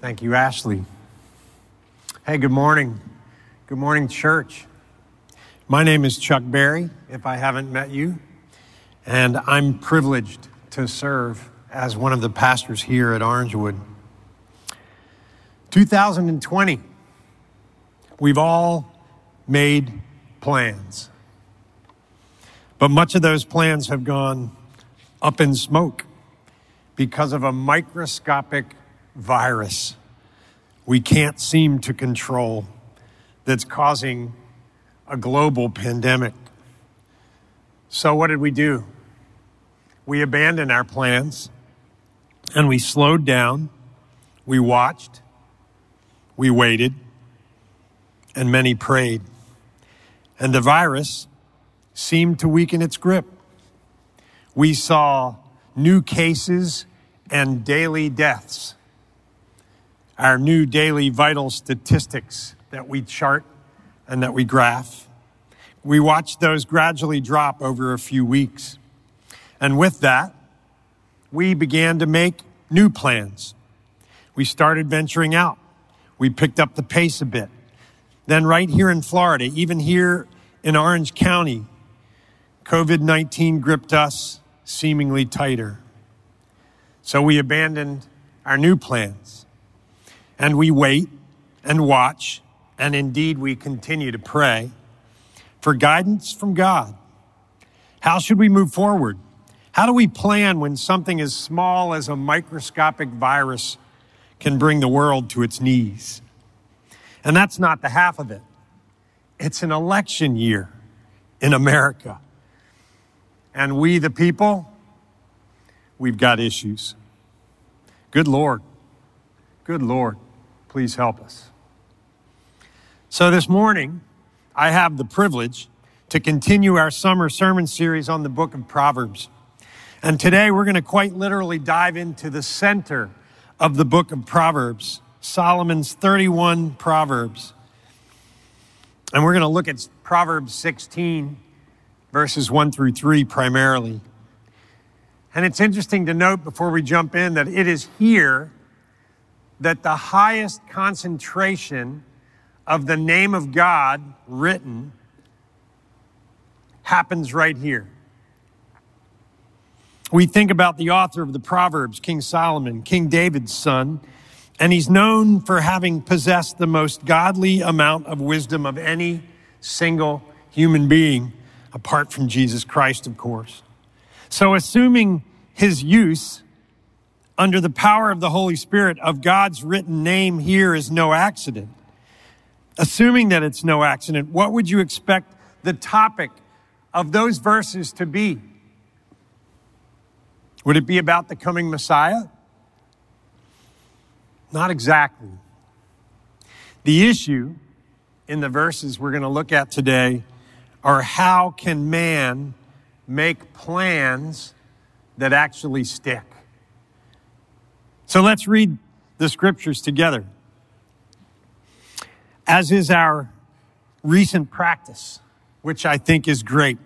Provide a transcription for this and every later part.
Thank you, Ashley. Hey, good morning. Good morning, church. My name is Chuck Berry, if I haven't met you, and I'm privileged to serve as one of the pastors here at Orangewood. 2020, we've all made plans, but much of those plans have gone up in smoke because of a microscopic virus we can't seem to control that's causing a global pandemic. So, what did we do? We abandoned our plans and we slowed down, we watched, we waited, and many prayed. And the virus seemed to weaken its grip. We saw new cases and daily deaths. Our new daily vital statistics that we chart and that we graph. We watched those gradually drop over a few weeks. And with that, we began to make new plans. We started venturing out. We picked up the pace a bit. Then, right here in Florida, even here in Orange County, COVID 19 gripped us seemingly tighter. So we abandoned our new plans and we wait and watch, and indeed we continue to pray for guidance from God. How should we move forward? How do we plan when something as small as a microscopic virus can bring the world to its knees? And that's not the half of it. It's an election year in America. And we, the people, we've got issues. Good Lord. Good Lord. Please help us. So this morning, I have the privilege to continue our summer sermon series on the book of Proverbs. And today we're going to quite literally dive into the center of the book of Proverbs, Solomon's 31 Proverbs. And we're going to look at Proverbs 16, verses 1 through 3 primarily. And it's interesting to note before we jump in that it is here that the highest concentration of the name of God written happens right here. We think about the author of the Proverbs, King Solomon, King David's son, and he's known for having possessed the most godly amount of wisdom of any single human being, apart from Jesus Christ, of course. So, assuming his use under the power of the Holy Spirit of God's written name here is no accident, assuming that it's no accident, what would you expect the topic of those verses to be? Would it be about the coming Messiah? Not exactly. The issue in the verses we're going to look at today are how can man make plans that actually stick? So let's read the scriptures together. As is our recent practice, which I think is great.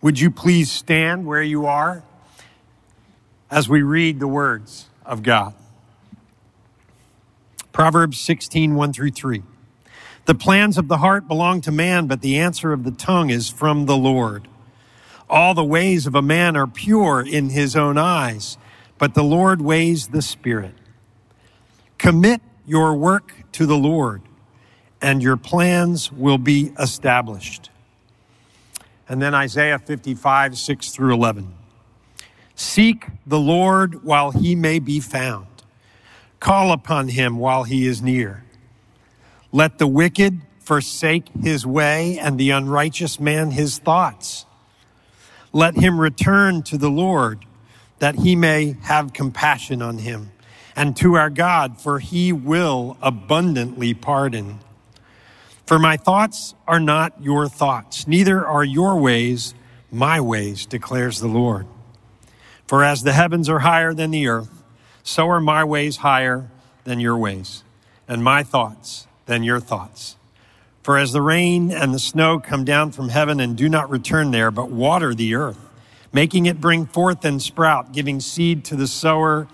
Would you please stand where you are? as we read the words of God. Proverbs 16, 1 through 3. The plans of the heart belong to man, but the answer of the tongue is from the Lord. All the ways of a man are pure in his own eyes, but the Lord weighs the spirit. Commit your work to the Lord, and your plans will be established. And then Isaiah 55, 6 through 11. Seek the Lord while he may be found. Call upon him while he is near. Let the wicked forsake his way and the unrighteous man his thoughts. Let him return to the Lord that he may have compassion on him and to our God, for he will abundantly pardon. For my thoughts are not your thoughts, neither are your ways my ways, declares the Lord. For as the heavens are higher than the earth, so are my ways higher than your ways, and my thoughts than your thoughts. For as the rain and the snow come down from heaven and do not return there, but water the earth, making it bring forth and sprout, giving seed to the sower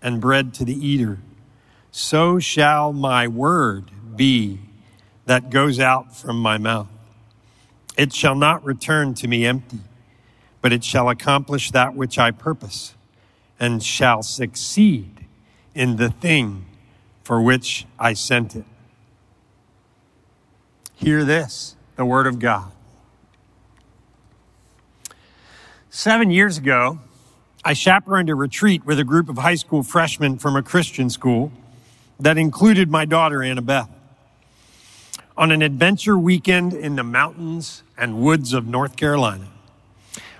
and bread to the eater, so shall my word be that goes out from my mouth. It shall not return to me empty, but it shall accomplish that which I purpose and shall succeed in the thing for which I sent it. Hear this, the word of God. Seven years ago, I chaperoned a retreat with a group of high school freshmen from a Christian school that included my daughter, Annabeth. On an adventure weekend in the mountains and woods of North Carolina.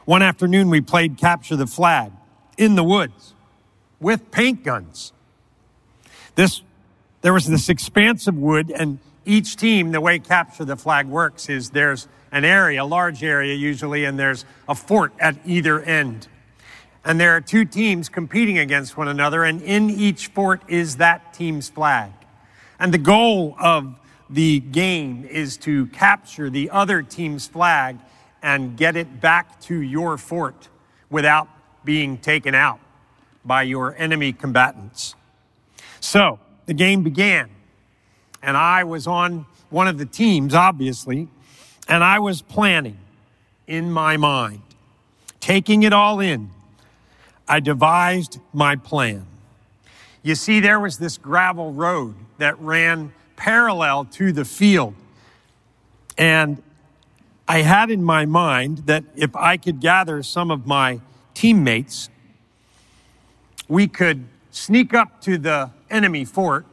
One afternoon, we played capture the flag in the woods with paint guns. This, there was this expanse of wood and each team, the way capture the flag works is there's an area, a large area usually, and there's a fort at either end. And there are two teams competing against one another, and in each fort is that team's flag. And the goal of the game is to capture the other team's flag and get it back to your fort without being taken out by your enemy combatants. So the game began, and I was on one of the teams, obviously, and I was planning in my mind, taking it all in. I devised my plan. You see, there was this gravel road that ran parallel to the field. And I had in my mind that if I could gather some of my teammates, we could sneak up to the enemy fort.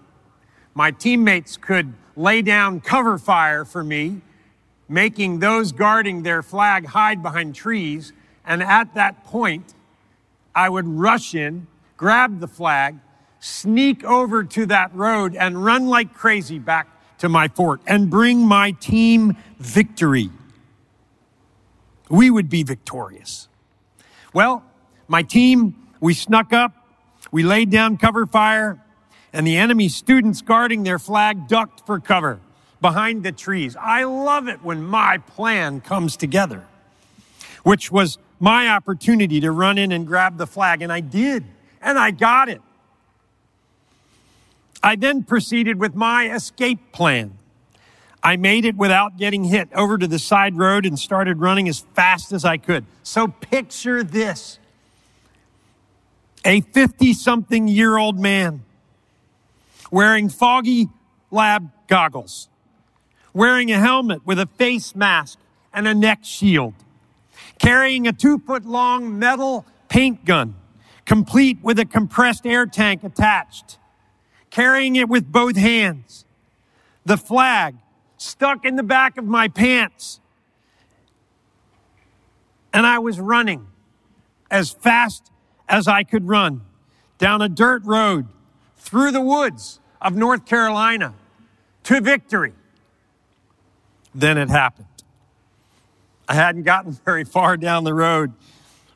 My teammates could lay down cover fire for me, making those guarding their flag hide behind trees. And at that point, I would rush in, grab the flag, sneak over to that road and run like crazy back to my fort and bring my team victory. We would be victorious. Well, my team, we snuck up, we laid down cover fire, and the enemy students guarding their flag ducked for cover behind the trees. I love it when my plan comes together, which was my opportunity to run in and grab the flag, and I did, and I got it. I then proceeded with my escape plan. I made it without getting hit over to the side road and started running as fast as I could. So picture this. A 50 something year old man wearing foggy lab goggles, wearing a helmet with a face mask and a neck shield, carrying a two foot long metal paint gun, complete with a compressed air tank attached carrying it with both hands. The flag stuck in the back of my pants. And I was running as fast as I could run down a dirt road through the woods of North Carolina to victory. Then it happened. I hadn't gotten very far down the road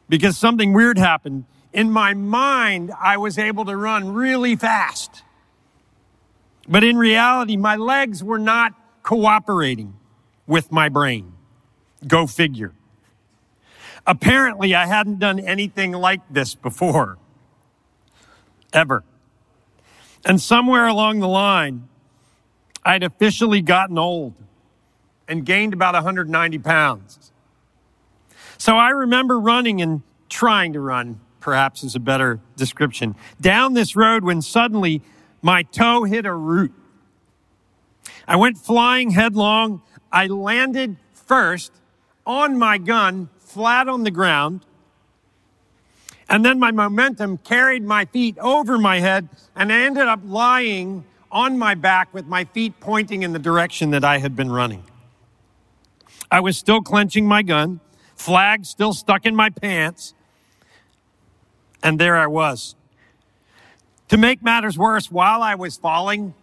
because something weird happened. In my mind, I was able to run really fast. But in reality, my legs were not cooperating with my brain. Go figure. Apparently, I hadn't done anything like this before. Ever. And somewhere along the line, I'd officially gotten old and gained about 190 pounds. So I remember running and trying to run, perhaps is a better description, down this road when suddenly my toe hit a root. I went flying headlong. I landed first on my gun, flat on the ground. And then my momentum carried my feet over my head, and I ended up lying on my back with my feet pointing in the direction that I had been running. I was still clenching my gun, flag still stuck in my pants, and there I was, to make matters worse, while I was falling,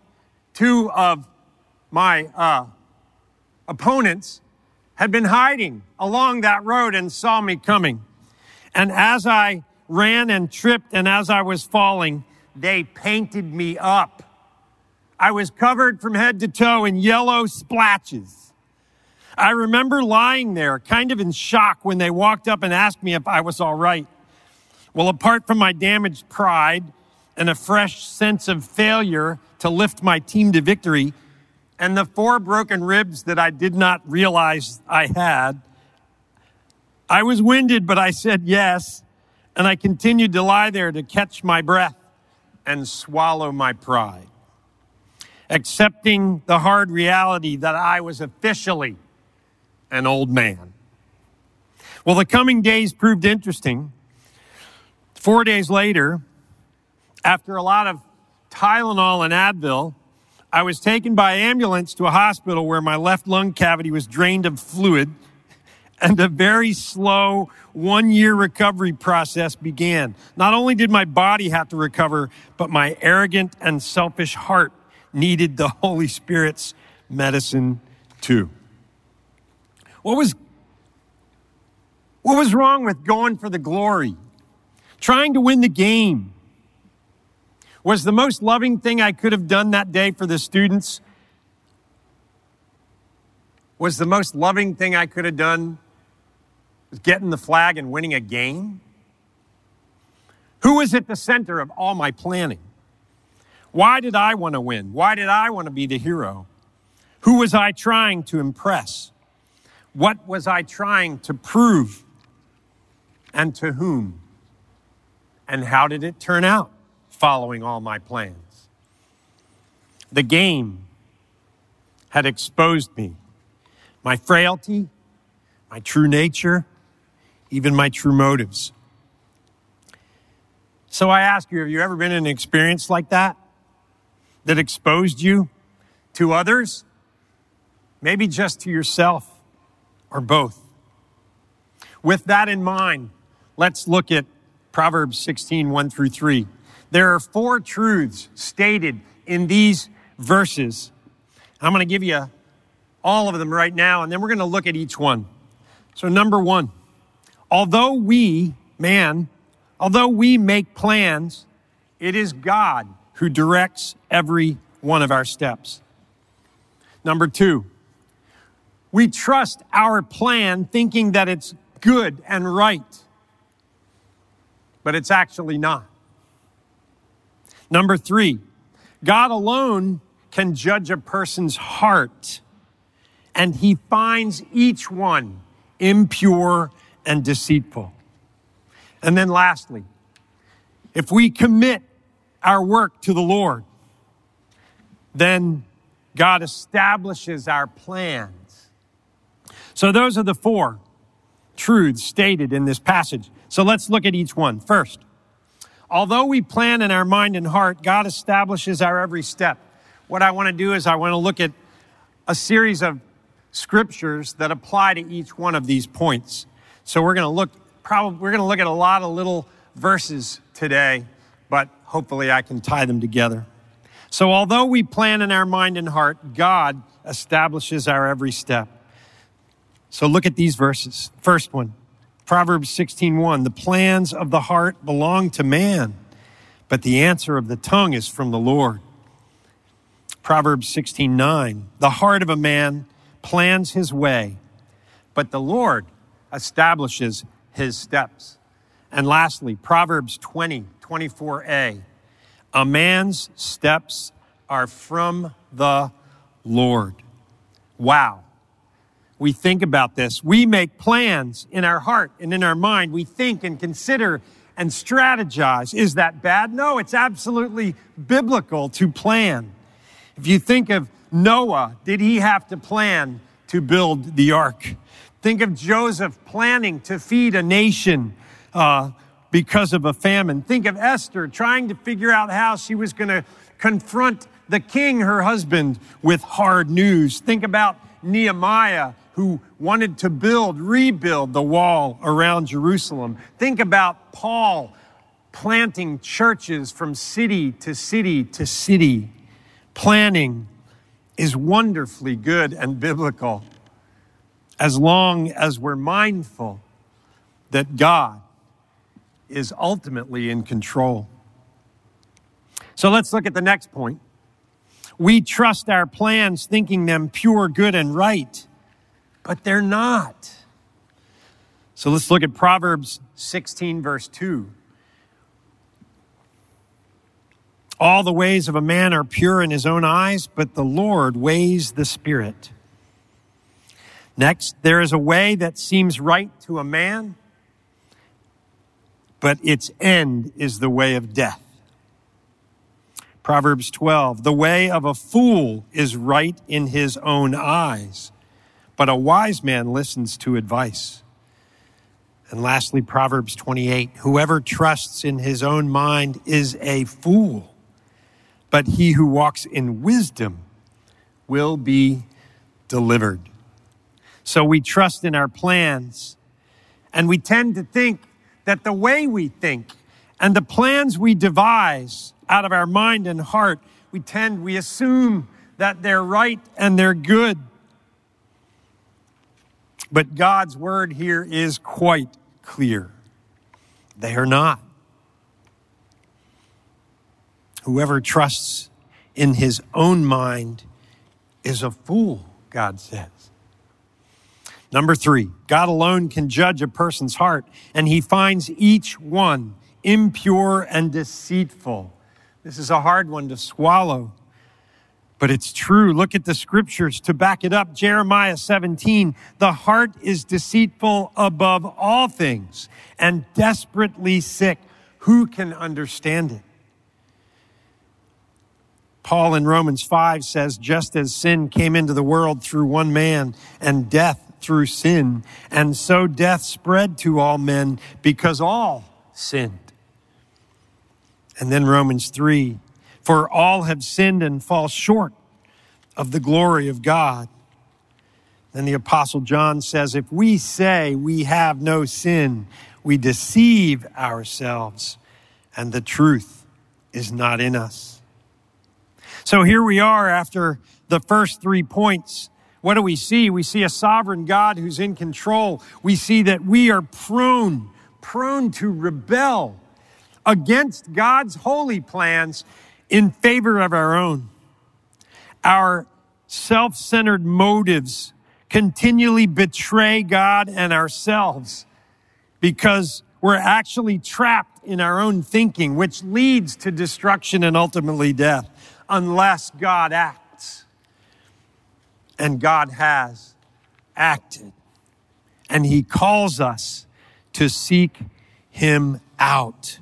two of my uh, opponents had been hiding along that road and saw me coming. And as I ran and tripped and as I was falling, they painted me up. I was covered from head to toe in yellow splatches. I remember lying there, kind of in shock, when they walked up and asked me if I was all right. Well, apart from my damaged pride, and a fresh sense of failure to lift my team to victory, and the four broken ribs that I did not realize I had, I was winded, but I said yes, and I continued to lie there to catch my breath and swallow my pride. Accepting the hard reality that I was officially an old man. Well, the coming days proved interesting. Four days later, after a lot of Tylenol and Advil, I was taken by ambulance to a hospital where my left lung cavity was drained of fluid and a very slow one year recovery process began. Not only did my body have to recover, but my arrogant and selfish heart needed the Holy Spirit's medicine too. What was, what was wrong with going for the glory? Trying to win the game? Was the most loving thing I could have done that day for the students? Was the most loving thing I could have done was getting the flag and winning a game? Who was at the center of all my planning? Why did I want to win? Why did I want to be the hero? Who was I trying to impress? What was I trying to prove? And to whom? And how did it turn out following all my plans? The game had exposed me, my frailty, my true nature, even my true motives. So I ask you, have you ever been in an experience like that? That exposed you to others? Maybe just to yourself or both. With that in mind, let's look at Proverbs 16, 1 through 3. There are four truths stated in these verses. I'm going to give you all of them right now, and then we're going to look at each one. So, number one, although we, man, although we make plans, it is God who directs every one of our steps. Number two, we trust our plan thinking that it's good and right, but it's actually not. Number three, God alone can judge a person's heart, and he finds each one impure and deceitful. And then lastly, if we commit our work to the Lord, then God establishes our plans. So those are the four truths stated in this passage. So let's look at each one. First, although we plan in our mind and heart, God establishes our every step. What I want to do is I want to look at a series of scriptures that apply to each one of these points. So we're going to look probably we're going to look at a lot of little verses today, but hopefully I can tie them together. So although we plan in our mind and heart, God establishes our every step. So look at these verses. First one, Proverbs 16:1, the plans of the heart belong to man, but the answer of the tongue is from the Lord. Proverbs 16:9, the heart of a man plans his way, but the Lord establishes his steps. And lastly, Proverbs 20, 24a. A man's steps are from the Lord. Wow. We think about this. We make plans in our heart and in our mind. We think and consider and strategize. Is that bad? No, it's absolutely biblical to plan. If you think of Noah, did he have to plan to build the ark? Think of Joseph planning to feed a nation uh, because of a famine. Think of Esther trying to figure out how she was going to confront the king, her husband, with hard news. Think about Nehemiah, who wanted to build, rebuild the wall around Jerusalem. Think about Paul planting churches from city to city to city. Planning is wonderfully good and biblical as long as we're mindful that God is ultimately in control. So let's look at the next point. We trust our plans thinking them pure, good, and right, but they're not. So let's look at Proverbs 16, verse 2. All the ways of a man are pure in his own eyes, but the Lord weighs the spirit. Next, there is a way that seems right to a man, but its end is the way of death. Proverbs 12, the way of a fool is right in his own eyes, but a wise man listens to advice. And lastly, Proverbs 28, whoever trusts in his own mind is a fool, but he who walks in wisdom will be delivered. So we trust in our plans. And we tend to think that the way we think and the plans we devise out of our mind and heart, we tend, we assume that they're right and they're good. But God's word here is quite clear. They are not. Whoever trusts in his own mind is a fool, God says. Number three, God alone can judge a person's heart, and he finds each one impure and deceitful. This is a hard one to swallow, but it's true. Look at the scriptures to back it up. Jeremiah 17, the heart is deceitful above all things and desperately sick. Who can understand it? Paul in Romans 5 says, just as sin came into the world through one man and death through sin. And so death spread to all men because all sinned. And then Romans 3 For all have sinned and fall short of the glory of God. Then the Apostle John says, If we say we have no sin, we deceive ourselves, and the truth is not in us. So here we are after the first three points what do we see? We see a sovereign God who's in control. We see that we are prone, prone to rebel against God's holy plans in favor of our own. Our self centered motives continually betray God and ourselves because we're actually trapped in our own thinking, which leads to destruction and ultimately death unless God acts. And God has acted. And He calls us to seek Him out,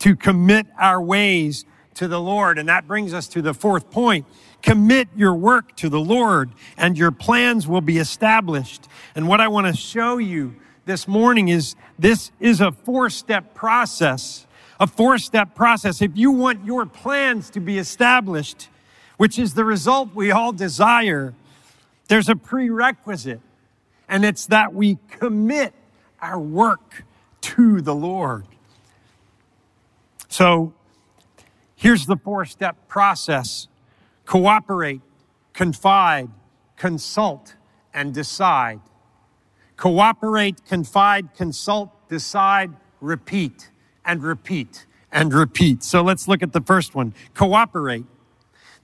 to commit our ways to the Lord. And that brings us to the fourth point. Commit your work to the Lord, and your plans will be established. And what I want to show you this morning is this is a four step process. A four step process. If you want your plans to be established, which is the result we all desire, there's a prerequisite, and it's that we commit our work to the Lord. So here's the four step process cooperate, confide, consult, and decide. Cooperate, confide, consult, decide, repeat, and repeat, and repeat. So let's look at the first one cooperate.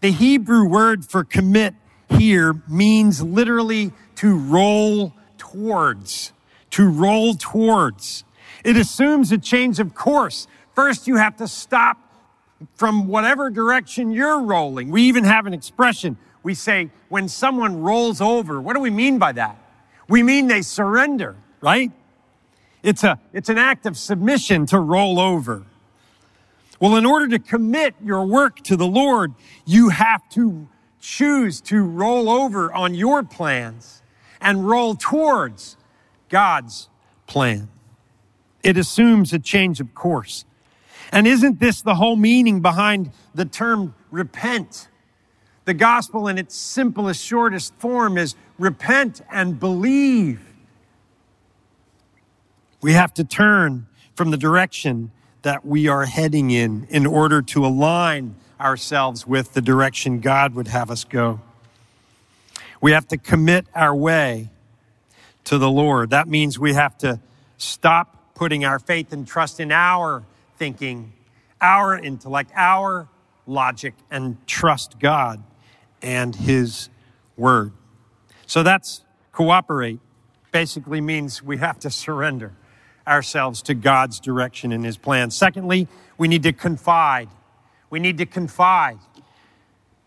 The Hebrew word for commit here means literally to roll towards, to roll towards. It assumes a change of course. First, you have to stop from whatever direction you're rolling. We even have an expression. We say, when someone rolls over, what do we mean by that? We mean they surrender, right? It's, a, it's an act of submission to roll over. Well, in order to commit your work to the Lord, you have to choose to roll over on your plans and roll towards God's plan. It assumes a change of course. And isn't this the whole meaning behind the term repent? The gospel in its simplest, shortest form is repent and believe. We have to turn from the direction that we are heading in in order to align ourselves with the direction God would have us go. We have to commit our way to the Lord. That means we have to stop putting our faith and trust in our thinking, our intellect, our logic, and trust God and His Word. So that's cooperate. Basically means we have to surrender ourselves to God's direction and His plan. Secondly, we need to confide We need to confide.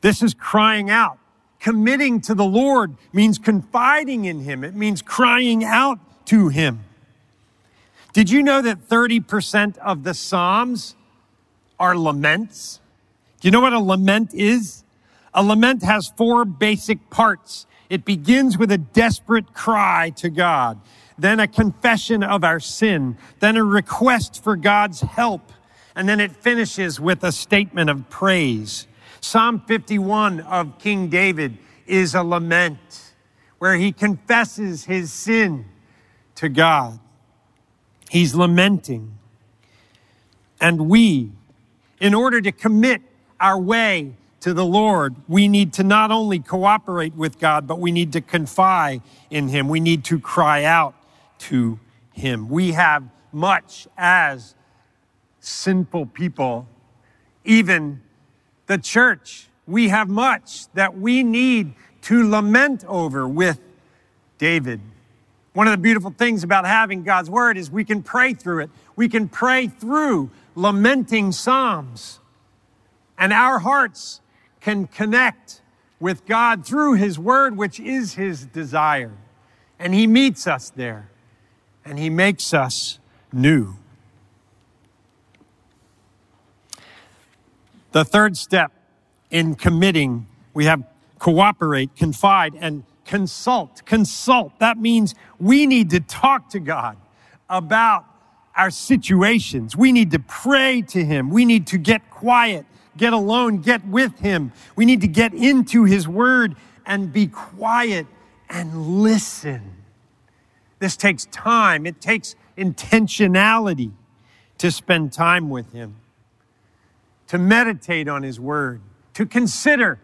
This is crying out. Committing to the Lord means confiding in Him. It means crying out to Him. Did you know that 30% of the Psalms are laments? Do you know what a lament is? A lament has four basic parts. It begins with a desperate cry to God, then a confession of our sin, then a request for God's help, and then it finishes with a statement of praise. Psalm 51 of King David is a lament where he confesses his sin to God. He's lamenting. And we, in order to commit our way to the Lord, we need to not only cooperate with God, but we need to confide in Him. We need to cry out to Him. We have much as sinful people, even the church. We have much that we need to lament over with David. One of the beautiful things about having God's word is we can pray through it. We can pray through lamenting Psalms. And our hearts can connect with God through His Word, which is His desire. And He meets us there, and He makes us new. The third step in committing, we have cooperate, confide, and consult. Consult. That means we need to talk to God about our situations. We need to pray to Him. We need to get quiet get alone, get with Him. We need to get into His Word and be quiet and listen. This takes time, it takes intentionality to spend time with Him, to meditate on His Word, to consider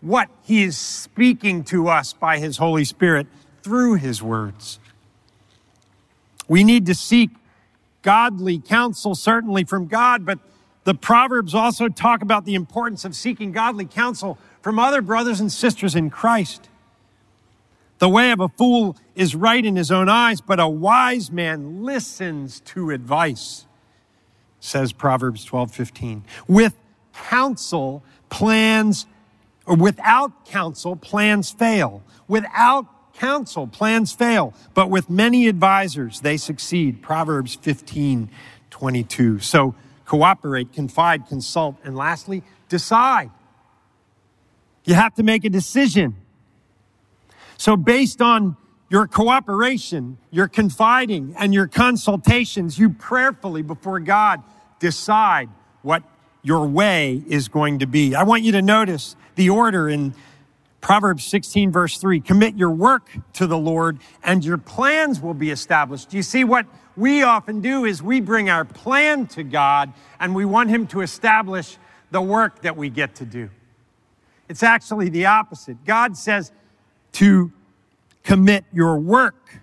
what He is speaking to us by His Holy Spirit through His words. We need to seek godly counsel, certainly from God, but the Proverbs also talk about the importance of seeking godly counsel from other brothers and sisters in Christ. The way of a fool is right in his own eyes, but a wise man listens to advice, says Proverbs 12 15. With counsel, plans, or without counsel, plans fail. Without counsel, plans fail. But with many advisors, they succeed. Proverbs 15 22. So, cooperate, confide, consult, and lastly, decide. You have to make a decision. So, based on your cooperation, your confiding, and your consultations, you prayerfully before God decide what your way is going to be. I want you to notice the order in Proverbs 16, verse 3 commit your work to the Lord, and your plans will be established. Do you see what we often do is we bring our plan to God and we want Him to establish the work that we get to do. It's actually the opposite. God says to commit your work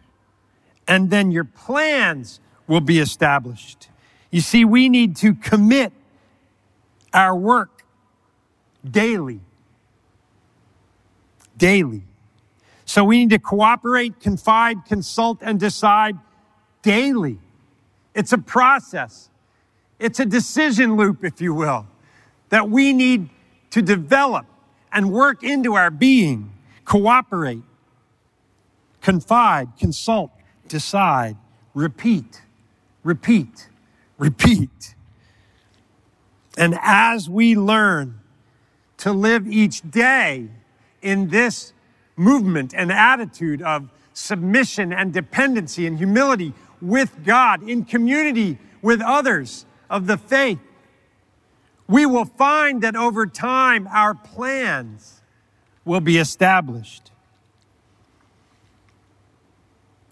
and then your plans will be established. You see, we need to commit our work daily. Daily. So we need to cooperate, confide, consult, and decide daily. It's a process. It's a decision loop, if you will, that we need to develop and work into our being, cooperate, confide, consult, decide, repeat, repeat, repeat. And as we learn to live each day in this movement and attitude of submission and dependency and humility, with God, in community with others of the faith, we will find that over time our plans will be established.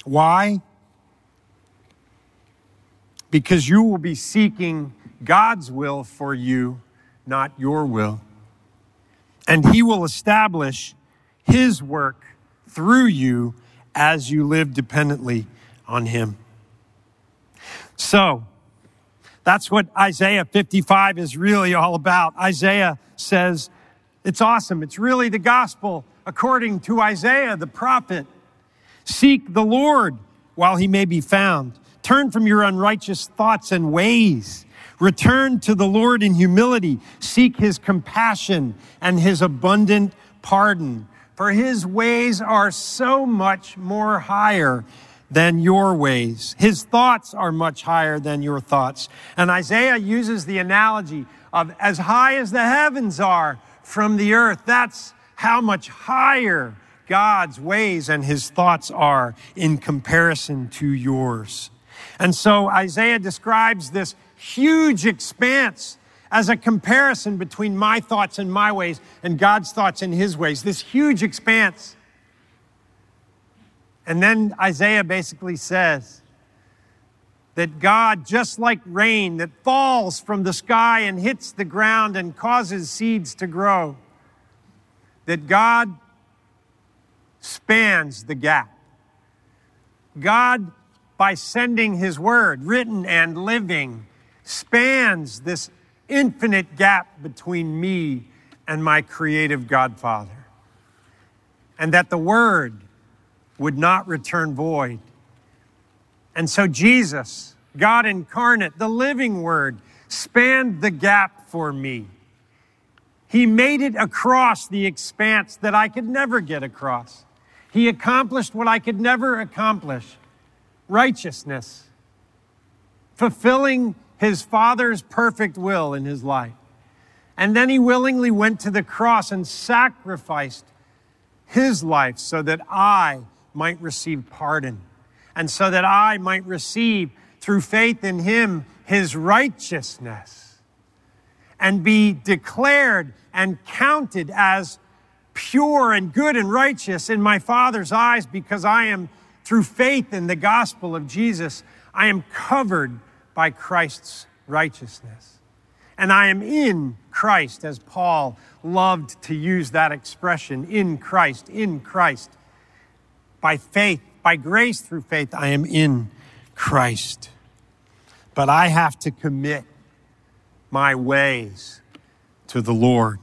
Why? Because you will be seeking God's will for you, not your will. And He will establish His work through you as you live dependently on Him. So, that's what Isaiah 55 is really all about. Isaiah says, it's awesome. It's really the gospel according to Isaiah the prophet. Seek the Lord while he may be found. Turn from your unrighteous thoughts and ways. Return to the Lord in humility. Seek his compassion and his abundant pardon. For his ways are so much more higher than your ways. His thoughts are much higher than your thoughts. And Isaiah uses the analogy of as high as the heavens are from the earth. That's how much higher God's ways and his thoughts are in comparison to yours. And so Isaiah describes this huge expanse as a comparison between my thoughts and my ways and God's thoughts and his ways, this huge expanse. And then Isaiah basically says that God, just like rain that falls from the sky and hits the ground and causes seeds to grow, that God spans the gap. God, by sending his word, written and living, spans this infinite gap between me and my creative Godfather. And that the word would not return void. And so Jesus, God incarnate, the living word, spanned the gap for me. He made it across the expanse that I could never get across. He accomplished what I could never accomplish righteousness, fulfilling his Father's perfect will in his life. And then he willingly went to the cross and sacrificed his life so that I might receive pardon and so that I might receive through faith in him his righteousness and be declared and counted as pure and good and righteous in my Father's eyes because I am, through faith in the gospel of Jesus, I am covered by Christ's righteousness. And I am in Christ, as Paul loved to use that expression in Christ, in Christ. By faith, by grace through faith, I am in Christ. But I have to commit my ways to the Lord.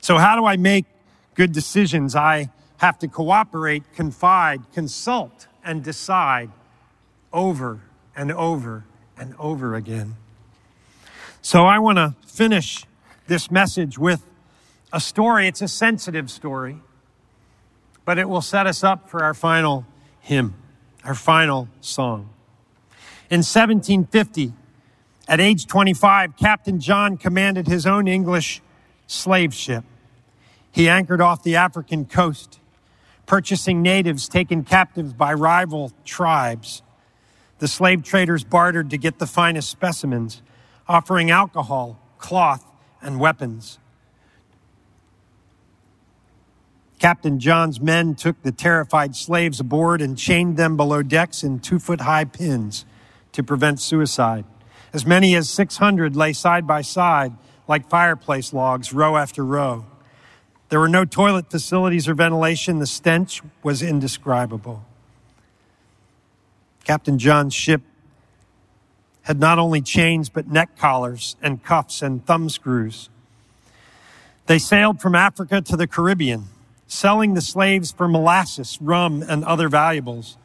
So, how do I make good decisions, I have to cooperate, confide, consult, and decide over and over and over again. So I want to finish this message with a story. It's a sensitive story, but it will set us up for our final hymn, our final song. In 1750, at age 25, Captain John commanded his own English slave ship. He anchored off the African coast, purchasing natives taken captives by rival tribes. The slave traders bartered to get the finest specimens, offering alcohol, cloth, and weapons. Captain John's men took the terrified slaves aboard and chained them below decks in two foot high pins to prevent suicide. As many as 600 lay side by side like fireplace logs, row after row. There were no toilet facilities or ventilation. The stench was indescribable. Captain John's ship had not only chains, but neck collars and cuffs and thumb screws. They sailed from Africa to the Caribbean, selling the slaves for molasses, rum, and other valuables.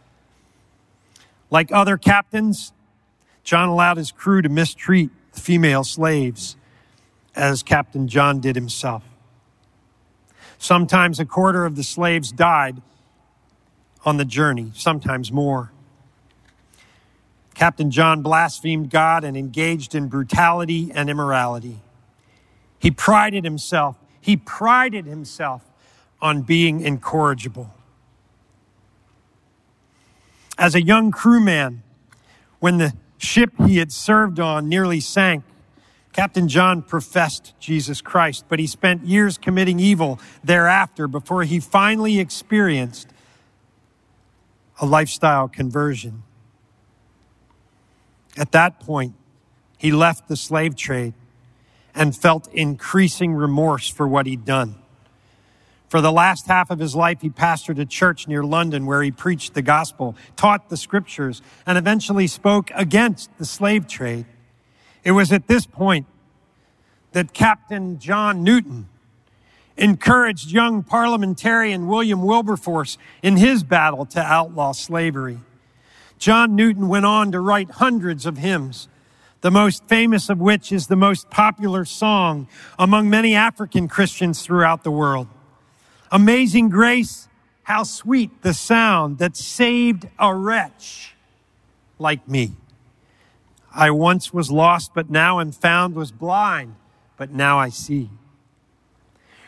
Like other captains, John allowed his crew to mistreat the female slaves, as Captain John did himself. Sometimes a quarter of the slaves died on the journey, sometimes more. Captain John blasphemed God and engaged in brutality and immorality. He prided himself, he prided himself on being incorrigible. As a young crewman, when the ship he had served on nearly sank, Captain John professed Jesus Christ, but he spent years committing evil thereafter before he finally experienced a lifestyle conversion. At that point, he left the slave trade and felt increasing remorse for what he'd done. For the last half of his life, he pastored a church near London where he preached the gospel, taught the scriptures, and eventually spoke against the slave trade. It was at this point that Captain John Newton encouraged young parliamentarian William Wilberforce in his battle to outlaw slavery. John Newton went on to write hundreds of hymns, the most famous of which is the most popular song among many African Christians throughout the world. Amazing grace, how sweet the sound that saved a wretch like me. I once was lost, but now am found, was blind, but now I see.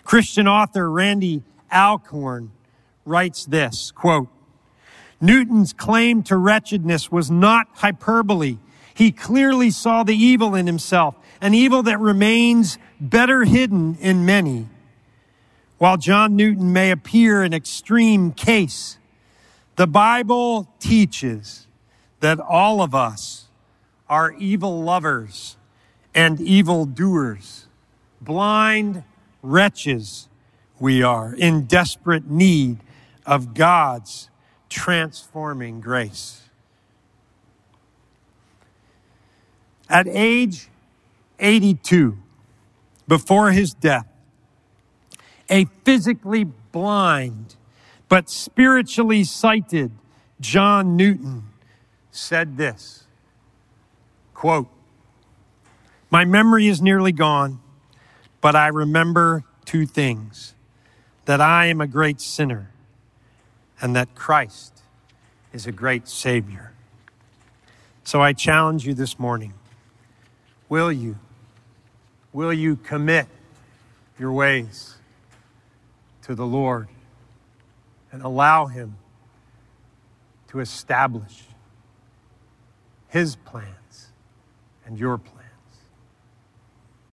Christian author Randy Alcorn writes this quote, Newton's claim to wretchedness was not hyperbole. He clearly saw the evil in himself, an evil that remains better hidden in many. While John Newton may appear an extreme case, the Bible teaches that all of us are evil lovers and evil doers, blind wretches we are, in desperate need of God's transforming grace. At age 82, before his death, a physically blind but spiritually sighted John Newton said this quote, My memory is nearly gone, but I remember two things that I am a great sinner and that Christ is a great Savior. So I challenge you this morning will you? Will you commit your ways to the Lord and allow Him to establish His plans and your plans?